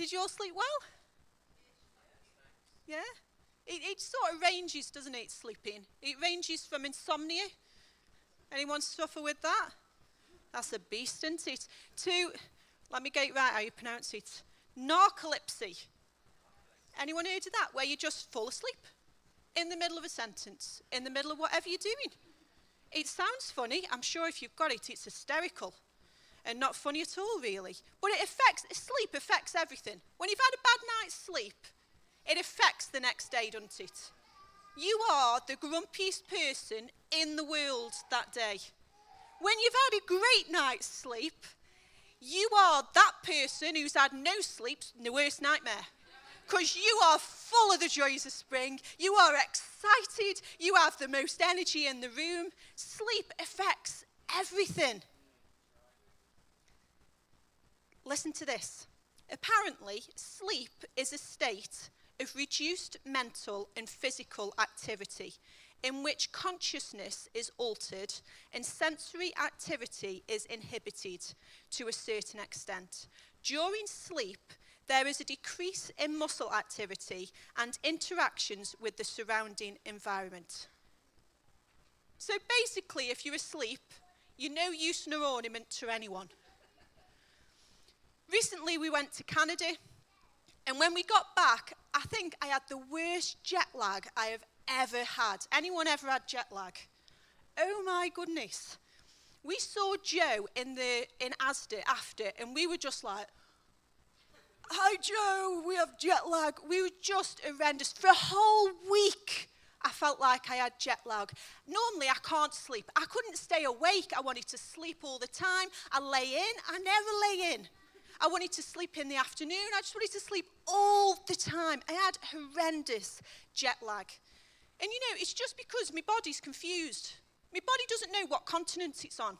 Did you all sleep well? Yeah? It, it sort of ranges, doesn't it, sleeping? It ranges from insomnia. Anyone suffer with that? That's a beast, isn't it? To, let me get it right how you pronounce it, narcolepsy. Anyone heard of that? Where you just fall asleep in the middle of a sentence, in the middle of whatever you're doing. It sounds funny. I'm sure if you've got it, it's hysterical and not funny at all, really. But it affects, sleep affects everything. When you've had a bad night's sleep, it affects the next day, doesn't it? You are the grumpiest person in the world that day. When you've had a great night's sleep, you are that person who's had no sleep, the worst nightmare. Because you are full of the joys of spring. You are excited. You have the most energy in the room. Sleep affects everything. Listen to this. Apparently, sleep is a state of reduced mental and physical activity in which consciousness is altered and sensory activity is inhibited to a certain extent. During sleep, there is a decrease in muscle activity and interactions with the surrounding environment. So basically, if you're asleep, you're no use nor ornament to anyone. Recently, we went to Canada, and when we got back, I think I had the worst jet lag I have ever had. Anyone ever had jet lag? Oh my goodness. We saw Joe in the in Asda after, and we were just like, "Hi Joe, we have jet lag." We were just horrendous for a whole week. I felt like I had jet lag. Normally, I can't sleep. I couldn't stay awake. I wanted to sleep all the time. I lay in. I never lay in. I wanted to sleep in the afternoon. I just wanted to sleep all the time. I had horrendous jet lag. And you know, it's just because my body's confused. My body doesn't know what continent it's on.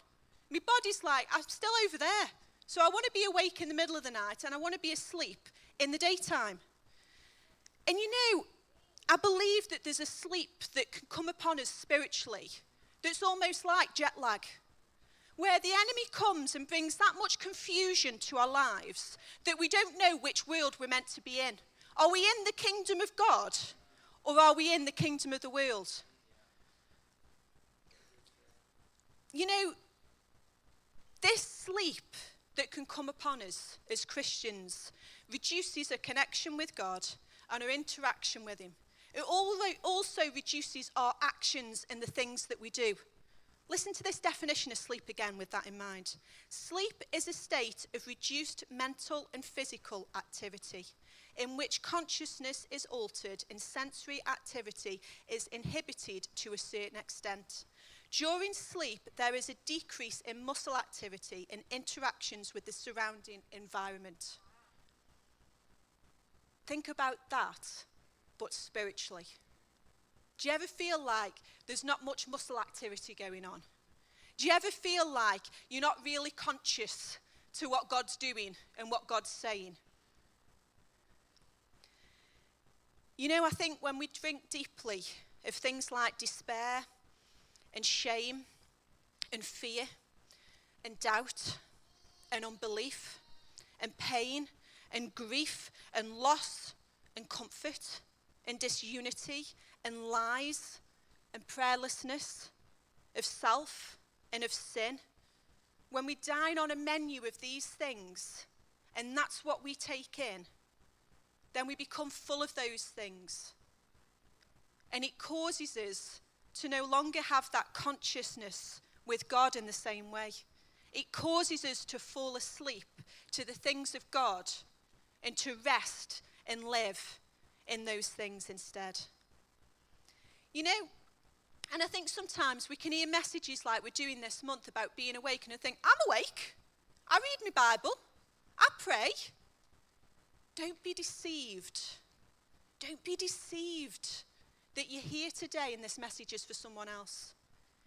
My body's like, I'm still over there. So I want to be awake in the middle of the night and I want to be asleep in the daytime. And you know, I believe that there's a sleep that can come upon us spiritually that's almost like jet lag where the enemy comes and brings that much confusion to our lives that we don't know which world we're meant to be in. Are we in the kingdom of God or are we in the kingdom of the world? You know, this sleep that can come upon us as Christians reduces our connection with God and our interaction with Him. It also reduces our actions and the things that we do. Listen to this definition of sleep again with that in mind. Sleep is a state of reduced mental and physical activity in which consciousness is altered and sensory activity is inhibited to a certain extent. During sleep, there is a decrease in muscle activity and interactions with the surrounding environment. Think about that, but spiritually. Do you ever feel like there's not much muscle activity going on? Do you ever feel like you're not really conscious to what God's doing and what God's saying? You know, I think when we drink deeply of things like despair and shame and fear and doubt and unbelief and pain and grief and loss and comfort and disunity and lies and prayerlessness, of self and of sin, when we dine on a menu of these things, and that's what we take in, then we become full of those things. And it causes us to no longer have that consciousness with God in the same way. It causes us to fall asleep to the things of God and to rest and live in those things instead. You know, and I think sometimes we can hear messages like we're doing this month about being awake and I think, I'm awake. I read my Bible. I pray. Don't be deceived. Don't be deceived that you're here today and this message is for someone else.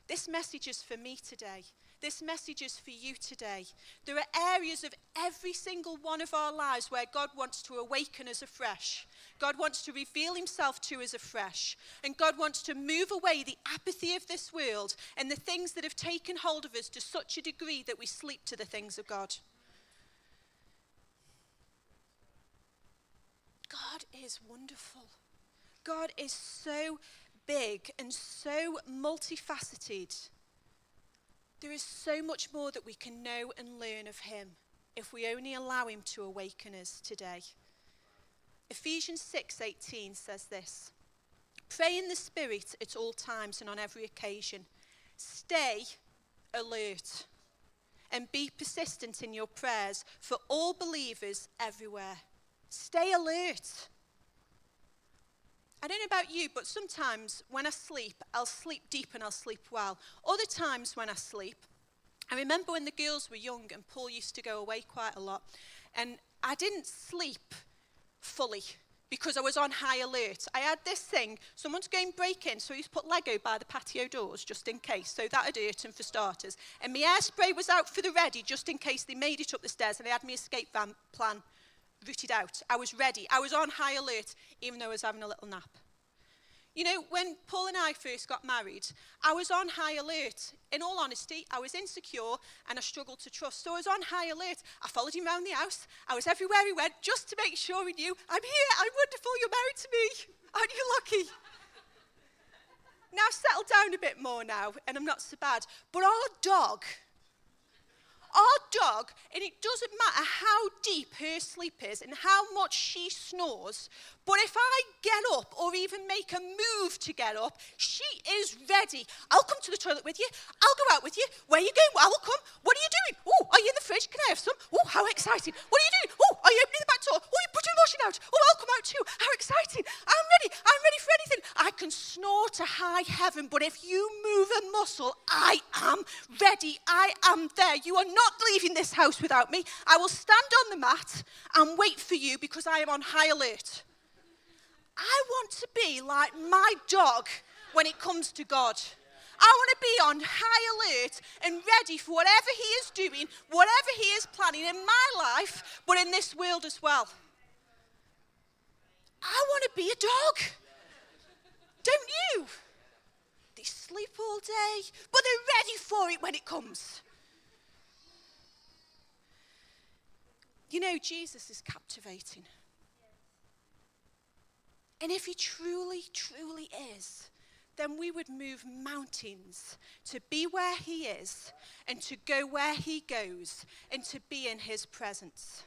This message is for me today. This message is for you today. There are areas of every single one of our lives where God wants to awaken us afresh. God wants to reveal himself to us afresh. And God wants to move away the apathy of this world and the things that have taken hold of us to such a degree that we sleep to the things of God. God is wonderful. God is so big and so multifaceted. There is so much more that we can know and learn of Him if we only allow Him to awaken us today. Ephesians 6:18 says this. Pray in the Spirit at all times and on every occasion. Stay alert and be persistent in your prayers for all believers everywhere. Stay alert. I don't know about you, but sometimes when I sleep, I'll sleep deep and I'll sleep well. Other times when I sleep, I remember when the girls were young and Paul used to go away quite a lot, and I didn't sleep fully because I was on high alert. I had this thing, someone's going break in, so he's put Lego by the patio doors just in case, so that'd hurt him for starters. And my airspray was out for the ready just in case they made it up the stairs and I had my escape van plan rooted out. I was ready. I was on high alert, even though I was having a little nap. You know, when Paul and I first got married, I was on high alert. In all honesty, I was insecure and I struggled to trust. So I was on high alert. I followed him around the house. I was everywhere he went just to make sure he knew, I'm here, I'm wonderful, you're married to me. Aren't you lucky? now I've settled down a bit more now and I'm not so bad. But our dog, our dog, and it doesn't matter how deep her sleep is and how much she snores, but if I get up or even make a move to get up, she is ready. I'll come to the toilet with you. I'll go out with you. Where are you going? I will come. What are you doing? Oh, are you in the fridge? Can I have some? Oh, how exciting. What are you doing? Oh, are you opening the door? Oh, you're putting washing out. Oh, I'll come out too. How exciting. I'm ready. I'm ready for anything. I can snore to high heaven, but if you move a muscle, I am ready. I am there. You are not leaving this house without me. I will stand on the mat and wait for you because I am on high alert. I want to be like my dog when it comes to God. I want to be on high alert and ready for whatever He is doing, whatever He is planning in my life, but in this world as well. I want to be a dog. Don't you? They sleep all day, but they're ready for it when it comes. You know, Jesus is captivating. And if he truly, truly is, then we would move mountains to be where he is and to go where he goes and to be in his presence.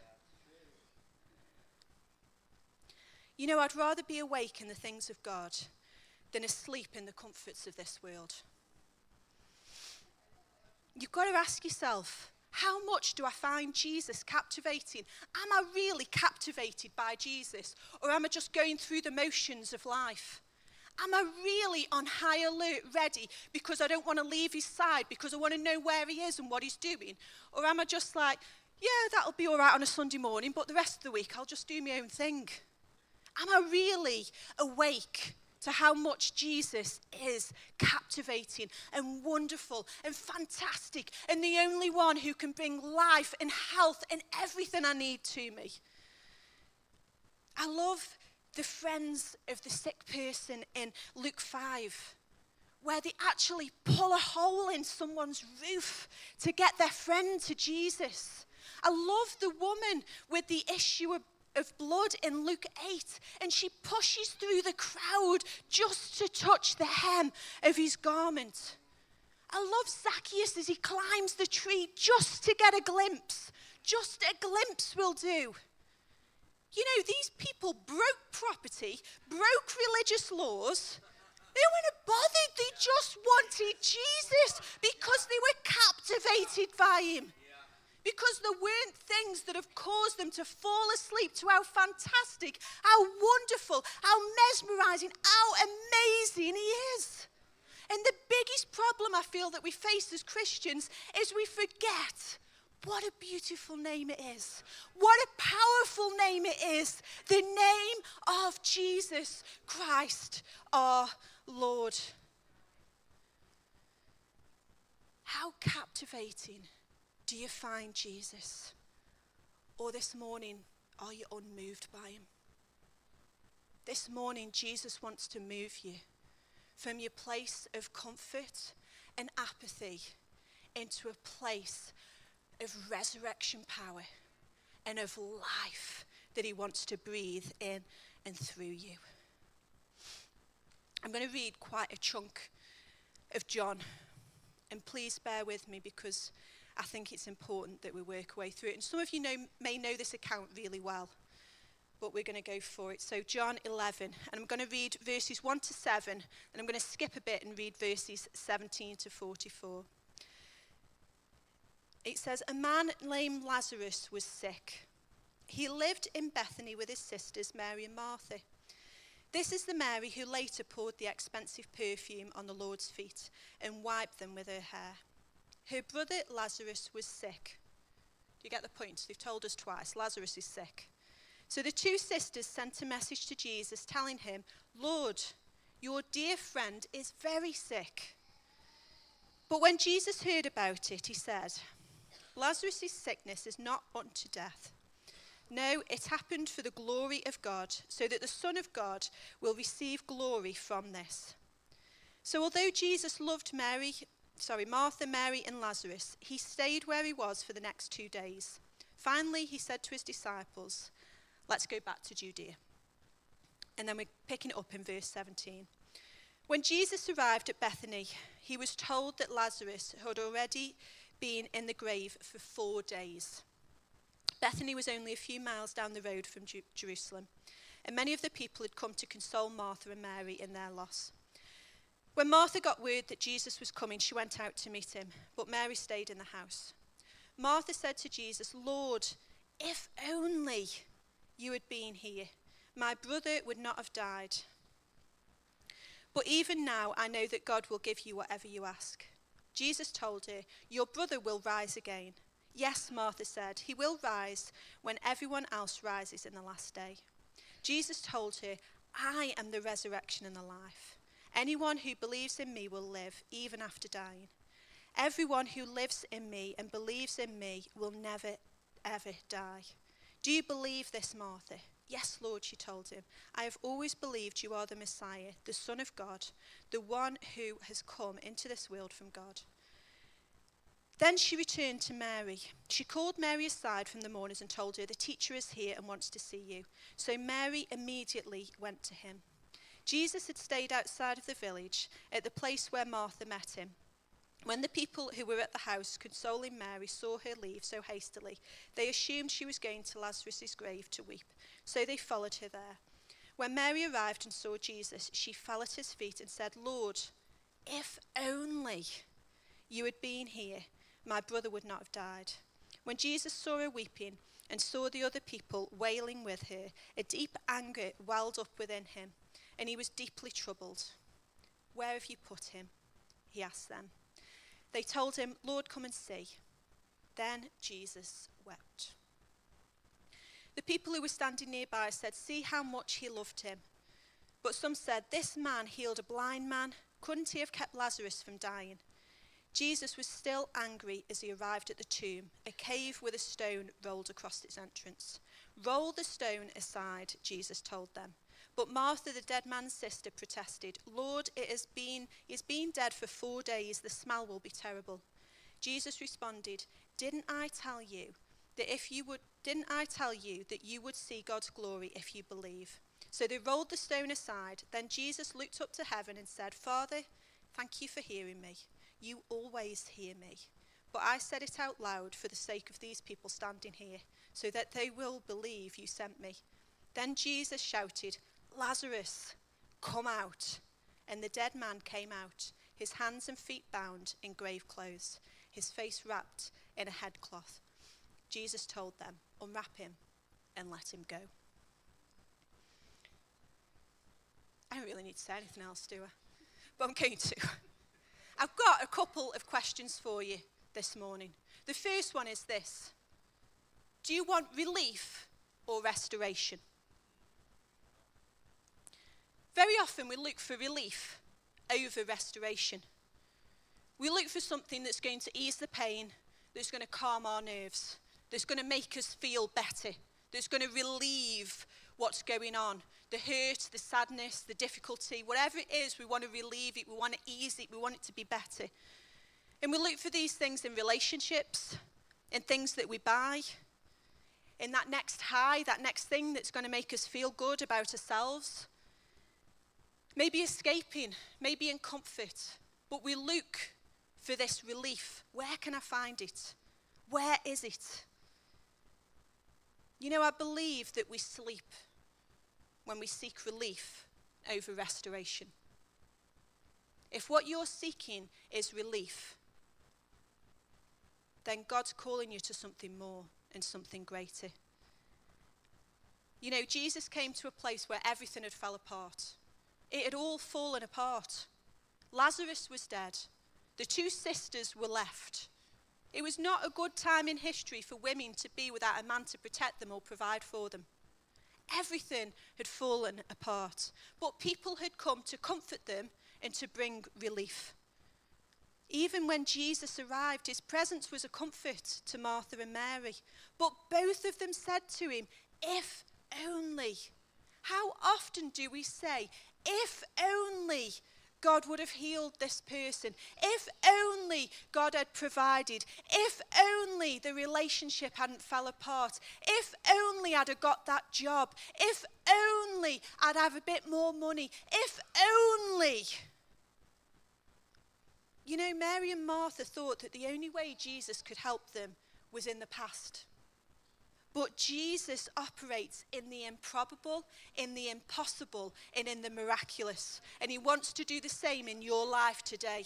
You know, I'd rather be awake in the things of God than asleep in the comforts of this world. You've got to ask yourself how much do I find Jesus captivating? Am I really captivated by Jesus? Or am I just going through the motions of life? Am I really on high alert, ready because I don't want to leave his side, because I want to know where he is and what he's doing? Or am I just like, yeah, that'll be all right on a Sunday morning, but the rest of the week I'll just do my own thing? Am I really awake to how much Jesus is captivating and wonderful and fantastic and the only one who can bring life and health and everything I need to me. I love the friends of the sick person in Luke 5 where they actually pull a hole in someone's roof to get their friend to Jesus. I love the woman with the issue of of blood in Luke 8, and she pushes through the crowd just to touch the hem of his garment. I love Zacchaeus as he climbs the tree just to get a glimpse. Just a glimpse will do. You know, these people broke property, broke religious laws. They weren't bothered. They just wanted Jesus because they were captivated by him because there weren't things that have caused them to fall asleep to how fantastic, how wonderful, how mesmerizing, how amazing He is. And the biggest problem I feel that we face as Christians is we forget what a beautiful name it is. What a powerful name it is. The name of Jesus Christ our Lord. How captivating do you find Jesus? Or this morning, are you unmoved by him? This morning, Jesus wants to move you from your place of comfort and apathy into a place of resurrection power and of life that He wants to breathe in and through you. I'm going to read quite a chunk of John, and please bear with me because I think it's important that we work our way through it. And some of you know, may know this account really well, but we're going to go for it. So, John 11, and I'm going to read verses 1 to 7, and I'm going to skip a bit and read verses 17 to 44. It says, A man named Lazarus was sick. He lived in Bethany with his sisters, Mary and Martha. This is the Mary who later poured the expensive perfume on the Lord's feet and wiped them with her hair. Her brother Lazarus was sick. Do you get the point? They've told us twice Lazarus is sick. So the two sisters sent a message to Jesus telling him, Lord, your dear friend is very sick. But when Jesus heard about it, he said, Lazarus' sickness is not unto death. No, it happened for the glory of God, so that the Son of God will receive glory from this. So although Jesus loved Mary, sorry, Martha, Mary, and Lazarus, he stayed where he was for the next two days. Finally, he said to his disciples, Let's go back to Judea. And then we're picking it up in verse 17. When Jesus arrived at Bethany, he was told that Lazarus had already been in the grave for four days. Bethany was only a few miles down the road from Ju- Jerusalem, and many of the people had come to console Martha and Mary in their loss. When Martha got word that Jesus was coming, she went out to meet him, but Mary stayed in the house. Martha said to Jesus, Lord, if only you had been here, my brother would not have died. But even now, I know that God will give you whatever you ask. Jesus told her, Your brother will rise again. Yes, Martha said, He will rise when everyone else rises in the last day. Jesus told her, I am the resurrection and the life. Anyone who believes in me will live even after dying. Everyone who lives in me and believes in me will never, ever die. Do you believe this, Martha? Yes, Lord, she told him. I have always believed you are the Messiah, the Son of God, the one who has come into this world from God. Then she returned to Mary. She called Mary aside from the mourners and told her, The teacher is here and wants to see you. So Mary immediately went to him. Jesus had stayed outside of the village at the place where Martha met him. When the people who were at the house consoling Mary saw her leave so hastily, they assumed she was going to Lazarus' grave to weep. So they followed her there. When Mary arrived and saw Jesus, she fell at his feet and said, Lord, if only you had been here my brother would not have died. When Jesus saw her weeping and saw the other people wailing with her, a deep anger welled up within him, and he was deeply troubled. Where have you put him? He asked them. They told him, Lord, come and see. Then Jesus wept. The people who were standing nearby said, See how much he loved him. But some said, This man healed a blind man. Couldn't he have kept Lazarus from dying? Jesus was still angry as he arrived at the tomb, a cave with a stone rolled across its entrance. Roll the stone aside, Jesus told them. But Martha, the dead man's sister, protested, Lord, it has been, he has been dead for four days. The smell will be terrible. Jesus responded, Didn't I tell you that if you would, didn't I tell you that you would see God's glory if you believe? So they rolled the stone aside. Then Jesus looked up to heaven and said, Father, thank you for hearing me. You always hear me. But I said it out loud for the sake of these people standing here, so that they will believe you sent me. Then Jesus shouted, Lazarus, come out. And the dead man came out, his hands and feet bound in grave clothes, his face wrapped in a headcloth. Jesus told them, Unwrap him and let him go. I don't really need to say anything else, do I? But I'm going to. I've got a couple of questions for you this morning. The first one is this Do you want relief or restoration? Very often we look for relief over restoration. We look for something that's going to ease the pain, that's going to calm our nerves, that's going to make us feel better, that's going to relieve what's going on, the hurt, the sadness, the difficulty, whatever it is, we want to relieve it, we want to ease it, we want it to be better. And we look for these things in relationships, in things that we buy, in that next high, that next thing that's going to make us feel good about ourselves. Maybe escaping, maybe in comfort, but we look for this relief. Where can I find it? Where is it? You know, I believe that we sleep when we seek relief over restoration. If what you're seeking is relief, then God's calling you to something more and something greater. You know, Jesus came to a place where everything had fell apart. It had all fallen apart. Lazarus was dead. The two sisters were left. It was not a good time in history for women to be without a man to protect them or provide for them. Everything had fallen apart, but people had come to comfort them and to bring relief. Even when Jesus arrived, his presence was a comfort to Martha and Mary. But both of them said to him, If only. How often do we say, If only God would have healed this person. If only God had provided. If only the relationship hadn't fell apart. If only I'd have got that job. If only I'd have a bit more money. If only. You know, Mary and Martha thought that the only way Jesus could help them was in the past. But Jesus operates in the improbable, in the impossible, and in the miraculous. And he wants to do the same in your life today.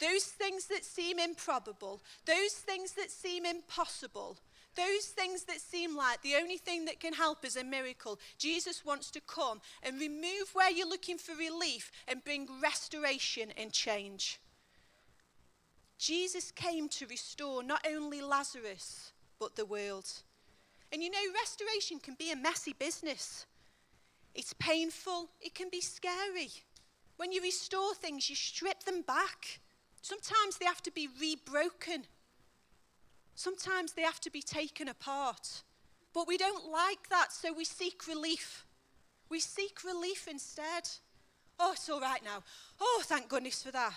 Those things that seem improbable, those things that seem impossible, those things that seem like the only thing that can help is a miracle, Jesus wants to come and remove where you're looking for relief and bring restoration and change. Jesus came to restore not only Lazarus, but the world. And you know, restoration can be a messy business. It's painful, it can be scary. When you restore things, you strip them back. Sometimes they have to be rebroken, sometimes they have to be taken apart. But we don't like that, so we seek relief. We seek relief instead. Oh, it's all right now. Oh, thank goodness for that.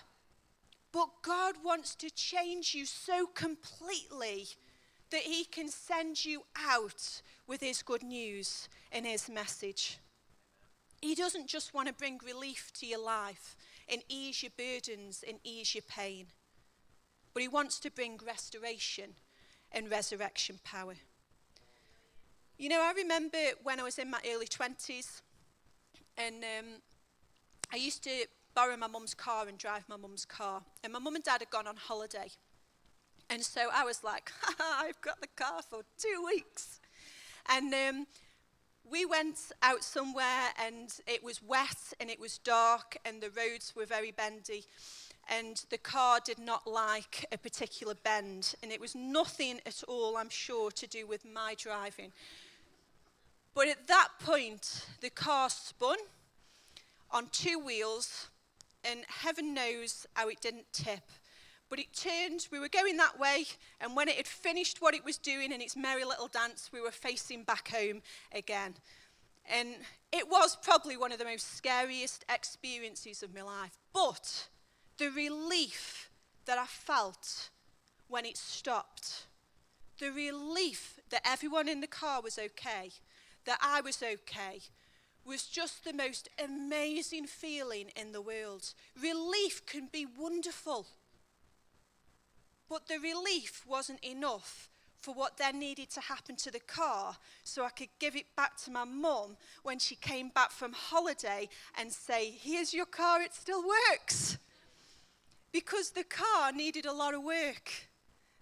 But God wants to change you so completely that he can send you out with his good news and his message. He doesn't just want to bring relief to your life and ease your burdens and ease your pain, but he wants to bring restoration and resurrection power. You know, I remember when I was in my early 20s, and um, I used to borrow my mum's car and drive my mum's car. And my mum and dad had gone on holiday. And so I was like, I've got the car for two weeks. And um, we went out somewhere and it was wet and it was dark and the roads were very bendy. And the car did not like a particular bend. And it was nothing at all, I'm sure, to do with my driving. But at that point, the car spun on two wheels, and heaven knows how it didn't tip. But it turned, we were going that way, and when it had finished what it was doing in its merry little dance, we were facing back home again. And it was probably one of the most scariest experiences of my life. But the relief that I felt when it stopped, the relief that everyone in the car was okay, that I was okay, was just the most amazing feeling in the world. Relief can be wonderful. But the relief wasn't enough for what then needed to happen to the car so I could give it back to my mum when she came back from holiday and say, Here's your car, it still works. Because the car needed a lot of work.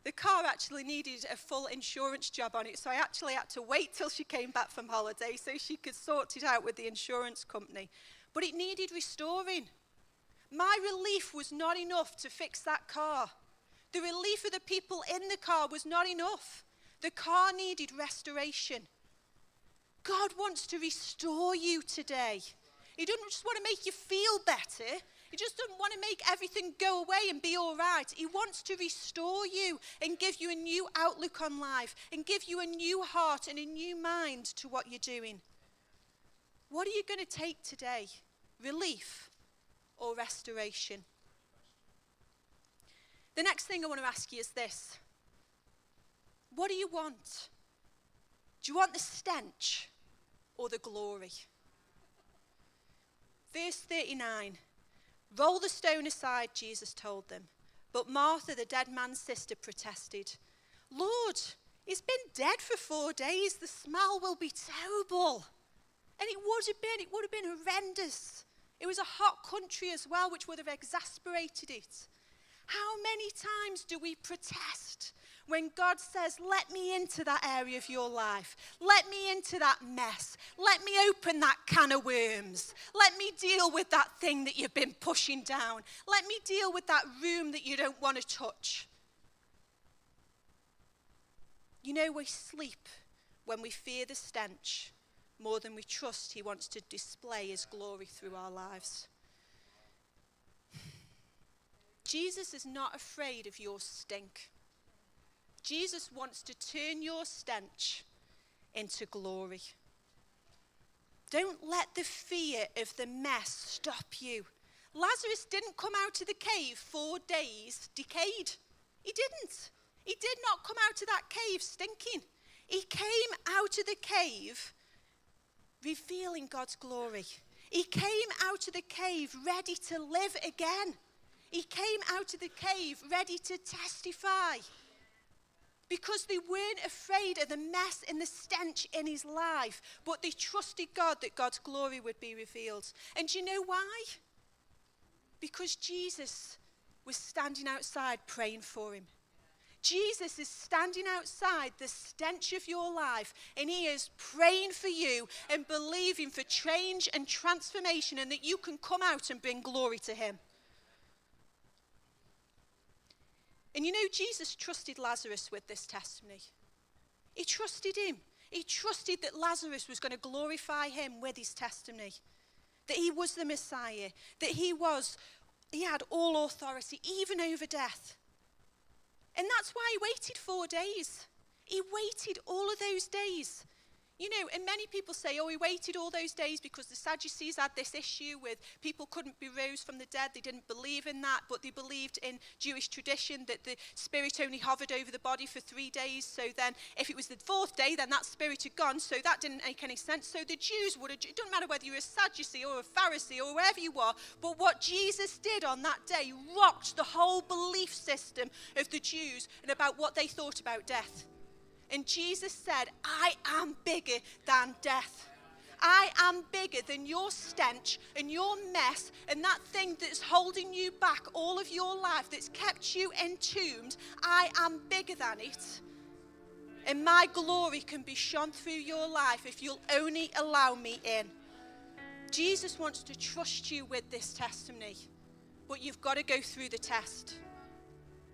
The car actually needed a full insurance job on it, so I actually had to wait till she came back from holiday so she could sort it out with the insurance company. But it needed restoring. My relief was not enough to fix that car. The relief of the people in the car was not enough. The car needed restoration. God wants to restore you today. He doesn't just want to make you feel better. He just doesn't want to make everything go away and be all right. He wants to restore you and give you a new outlook on life and give you a new heart and a new mind to what you're doing. What are you going to take today? Relief or restoration? The next thing I want to ask you is this What do you want? Do you want the stench or the glory? Verse 39 Roll the stone aside, Jesus told them. But Martha, the dead man's sister, protested, Lord, he's been dead for four days. The smell will be terrible. And it would have been, it would have been horrendous. It was a hot country as well, which would have exasperated it. How many times do we protest when God says, Let me into that area of your life. Let me into that mess. Let me open that can of worms. Let me deal with that thing that you've been pushing down. Let me deal with that room that you don't want to touch. You know, we sleep when we fear the stench more than we trust He wants to display His glory through our lives. Jesus is not afraid of your stink. Jesus wants to turn your stench into glory. Don't let the fear of the mess stop you. Lazarus didn't come out of the cave four days decayed. He didn't. He did not come out of that cave stinking. He came out of the cave revealing God's glory. He came out of the cave ready to live again. He came out of the cave ready to testify because they weren't afraid of the mess and the stench in his life, but they trusted God that God's glory would be revealed. And do you know why? Because Jesus was standing outside praying for him. Jesus is standing outside the stench of your life and he is praying for you and believing for change and transformation and that you can come out and bring glory to him. And you know, Jesus trusted Lazarus with this testimony. He trusted him. He trusted that Lazarus was going to glorify him with his testimony. That he was the Messiah. That he was, he had all authority, even over death. And that's why he waited four days. He waited all of those days. You know, and many people say, oh, he waited all those days because the Sadducees had this issue with people couldn't be rose from the dead. They didn't believe in that, but they believed in Jewish tradition that the spirit only hovered over the body for three days. So then, if it was the fourth day, then that spirit had gone. So that didn't make any sense. So the Jews would have, it doesn't matter whether you're a Sadducee or a Pharisee or wherever you are, but what Jesus did on that day rocked the whole belief system of the Jews and about what they thought about death. And Jesus said, I am bigger than death. I am bigger than your stench and your mess and that thing that's holding you back all of your life, that's kept you entombed. I am bigger than it. And my glory can be shone through your life if you'll only allow me in. Jesus wants to trust you with this testimony, but you've got to go through the test.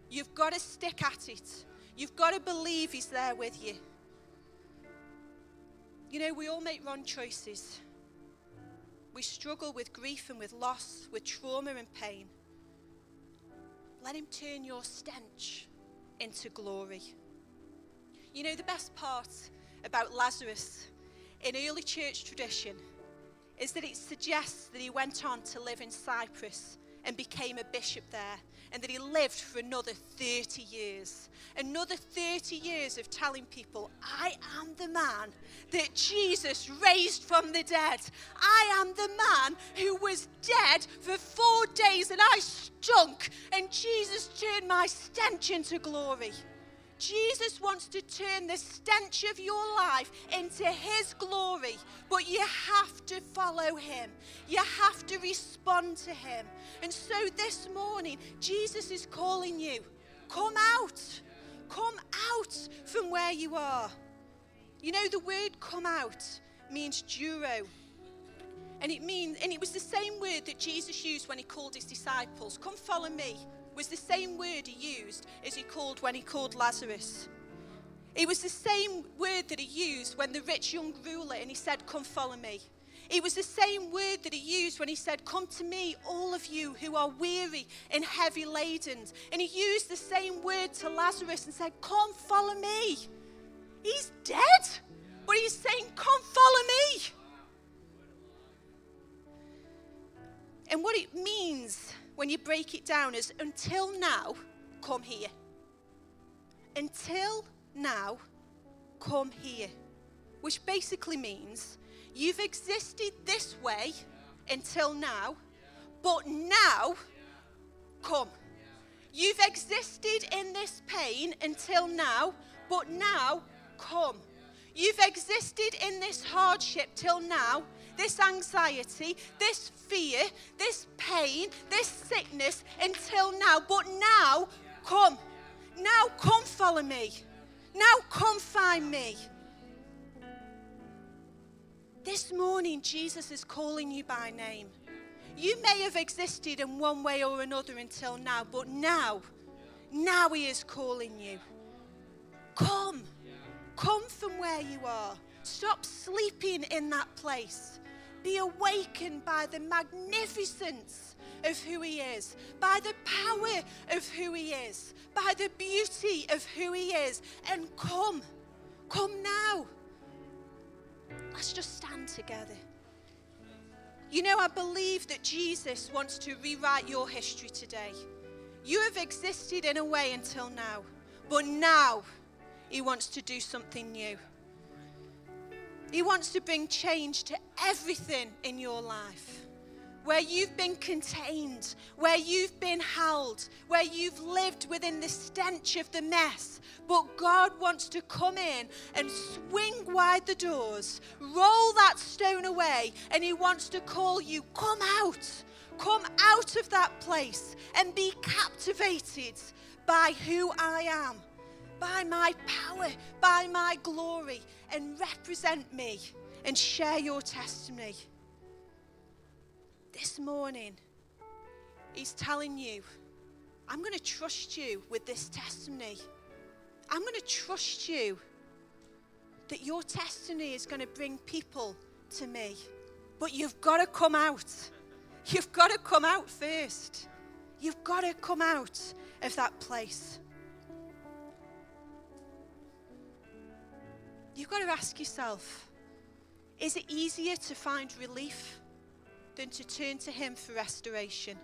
You've got to stick at it. You've got to believe He's there with you. You know, we all make wrong choices. We struggle with grief and with loss, with trauma and pain. Let Him turn your stench into glory. You know, the best part about Lazarus in early church tradition is that it suggests that he went on to live in Cyprus and became a bishop there and that he lived for another 30 years. Another 30 years of telling people, I am the man that Jesus raised from the dead. I am the man who was dead for four days and I stunk, and Jesus turned my stench into glory. Jesus wants to turn the stench of your life into His glory, but you have to follow Him. You have to respond to Him. And so this morning, Jesus is calling you come out. Come out from where you are. You know, the word come out means deuro. And it means, and it was the same word that Jesus used when he called his disciples. Come follow me was the same word he used as he called when he called Lazarus. It was the same word that he used when the rich young ruler and he said, Come follow me. It was the same word that he used when he said, Come to me, all of you who are weary and heavy laden. And he used the same word to Lazarus and said, Come follow me. He's dead, but he's saying, Come follow me. And what it means when you break it down is until now, come here. Until now, come here. which basically means you've existed this way until now, but now, come. You've existed in this pain until now, but now, come. You've existed in this hardship till now, this anxiety, this fear, this pain, this sickness until now, but now, come. Now, come follow me. Now, come find me. This morning, Jesus is calling you by name. You may have existed in one way or another until now, but now, now He is calling you. Come. Come from where you are. Stop sleeping in that place. Be awakened by the magnificence of who He is, by the power of who He is, by the beauty of who He is, and come. Come now. Let's just stand together. You know, I believe that Jesus wants to rewrite your history today. You have existed in a way until now, but now He wants to do something new. He wants to bring change to everything in your life where you've been contained, where you've been held, where you've lived within the stench of the mess. But God wants to come in and swing wide the doors, roll that stone away, and He wants to call you, come out, come out of that place and be captivated by who I am, by my power, by my glory, and represent me and share your testimony this morning, He's telling you, I'm going to trust you with this testimony. I'm going to trust you that your testimony is going to bring people to me. But you've got to come out. You've got to come out first. You've got to come out of that place. You've got to ask yourself is it easier to find relief than to turn to Him for restoration?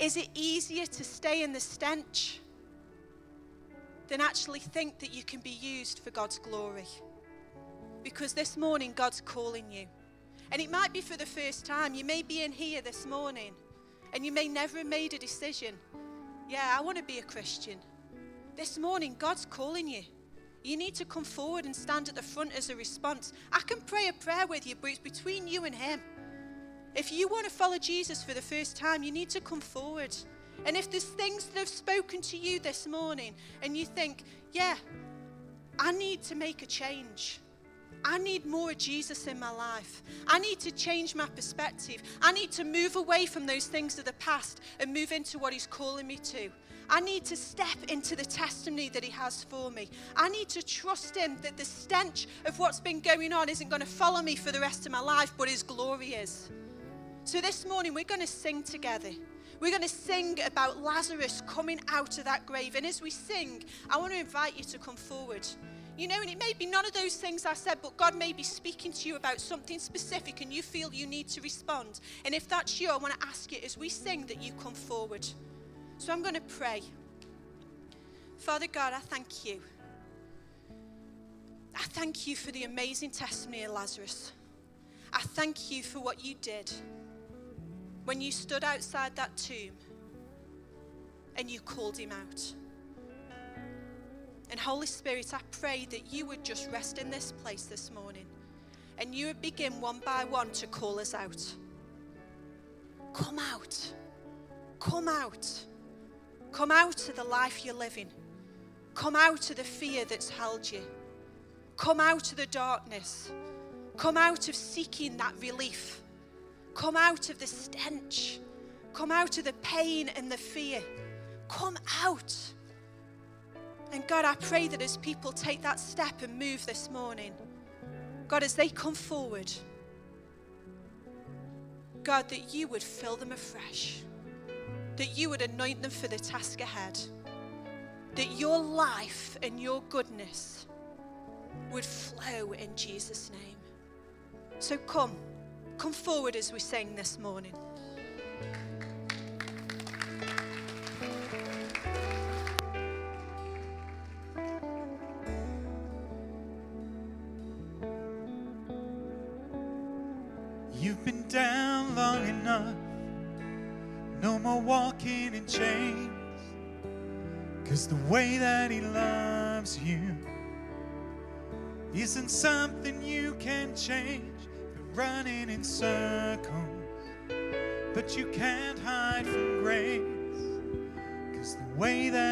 Is it easier to stay in the stench than actually think that you can be used for God's glory? Because this morning, God's calling you. And it might be for the first time. You may be in here this morning and you may never have made a decision. Yeah, I want to be a Christian. This morning, God's calling you. You need to come forward and stand at the front as a response. I can pray a prayer with you, but it's between you and Him. If you want to follow Jesus for the first time, you need to come forward. And if there's things that have spoken to you this morning and you think, yeah, I need to make a change. I need more of Jesus in my life. I need to change my perspective. I need to move away from those things of the past and move into what He's calling me to. I need to step into the testimony that He has for me. I need to trust Him that the stench of what's been going on isn't going to follow me for the rest of my life, but His glory is. So this morning, we're going to sing together. We're going to sing about Lazarus coming out of that grave. And as we sing, I want to invite you to come forward. You know, and it may be none of those things I said, but God may be speaking to you about something specific and you feel you need to respond. And if that's you, I want to ask you as we sing that you come forward. So I'm going to pray. Father God, I thank you. I thank you for the amazing testimony of Lazarus. I thank you for what you did when you stood outside that tomb and you called him out. And Holy Spirit, I pray that you would just rest in this place this morning and you would begin one by one to call us out. Come out. Come out. Come out of the life you're living. Come out of the fear that's held you. Come out of the darkness. Come out of seeking that relief. Come out of the stench. Come out of the pain and the fear. Come out. And God, I pray that as people take that step and move this morning, God, as they come forward, God, that you would fill them afresh, that you would anoint them for the task ahead, that your life and your goodness would flow in Jesus' name. So come. Come forward as we sing this morning. Walking in chains. Cause the way that He loves you isn't something you can change. Been running in circles, but you can't hide from grace. Cause the way that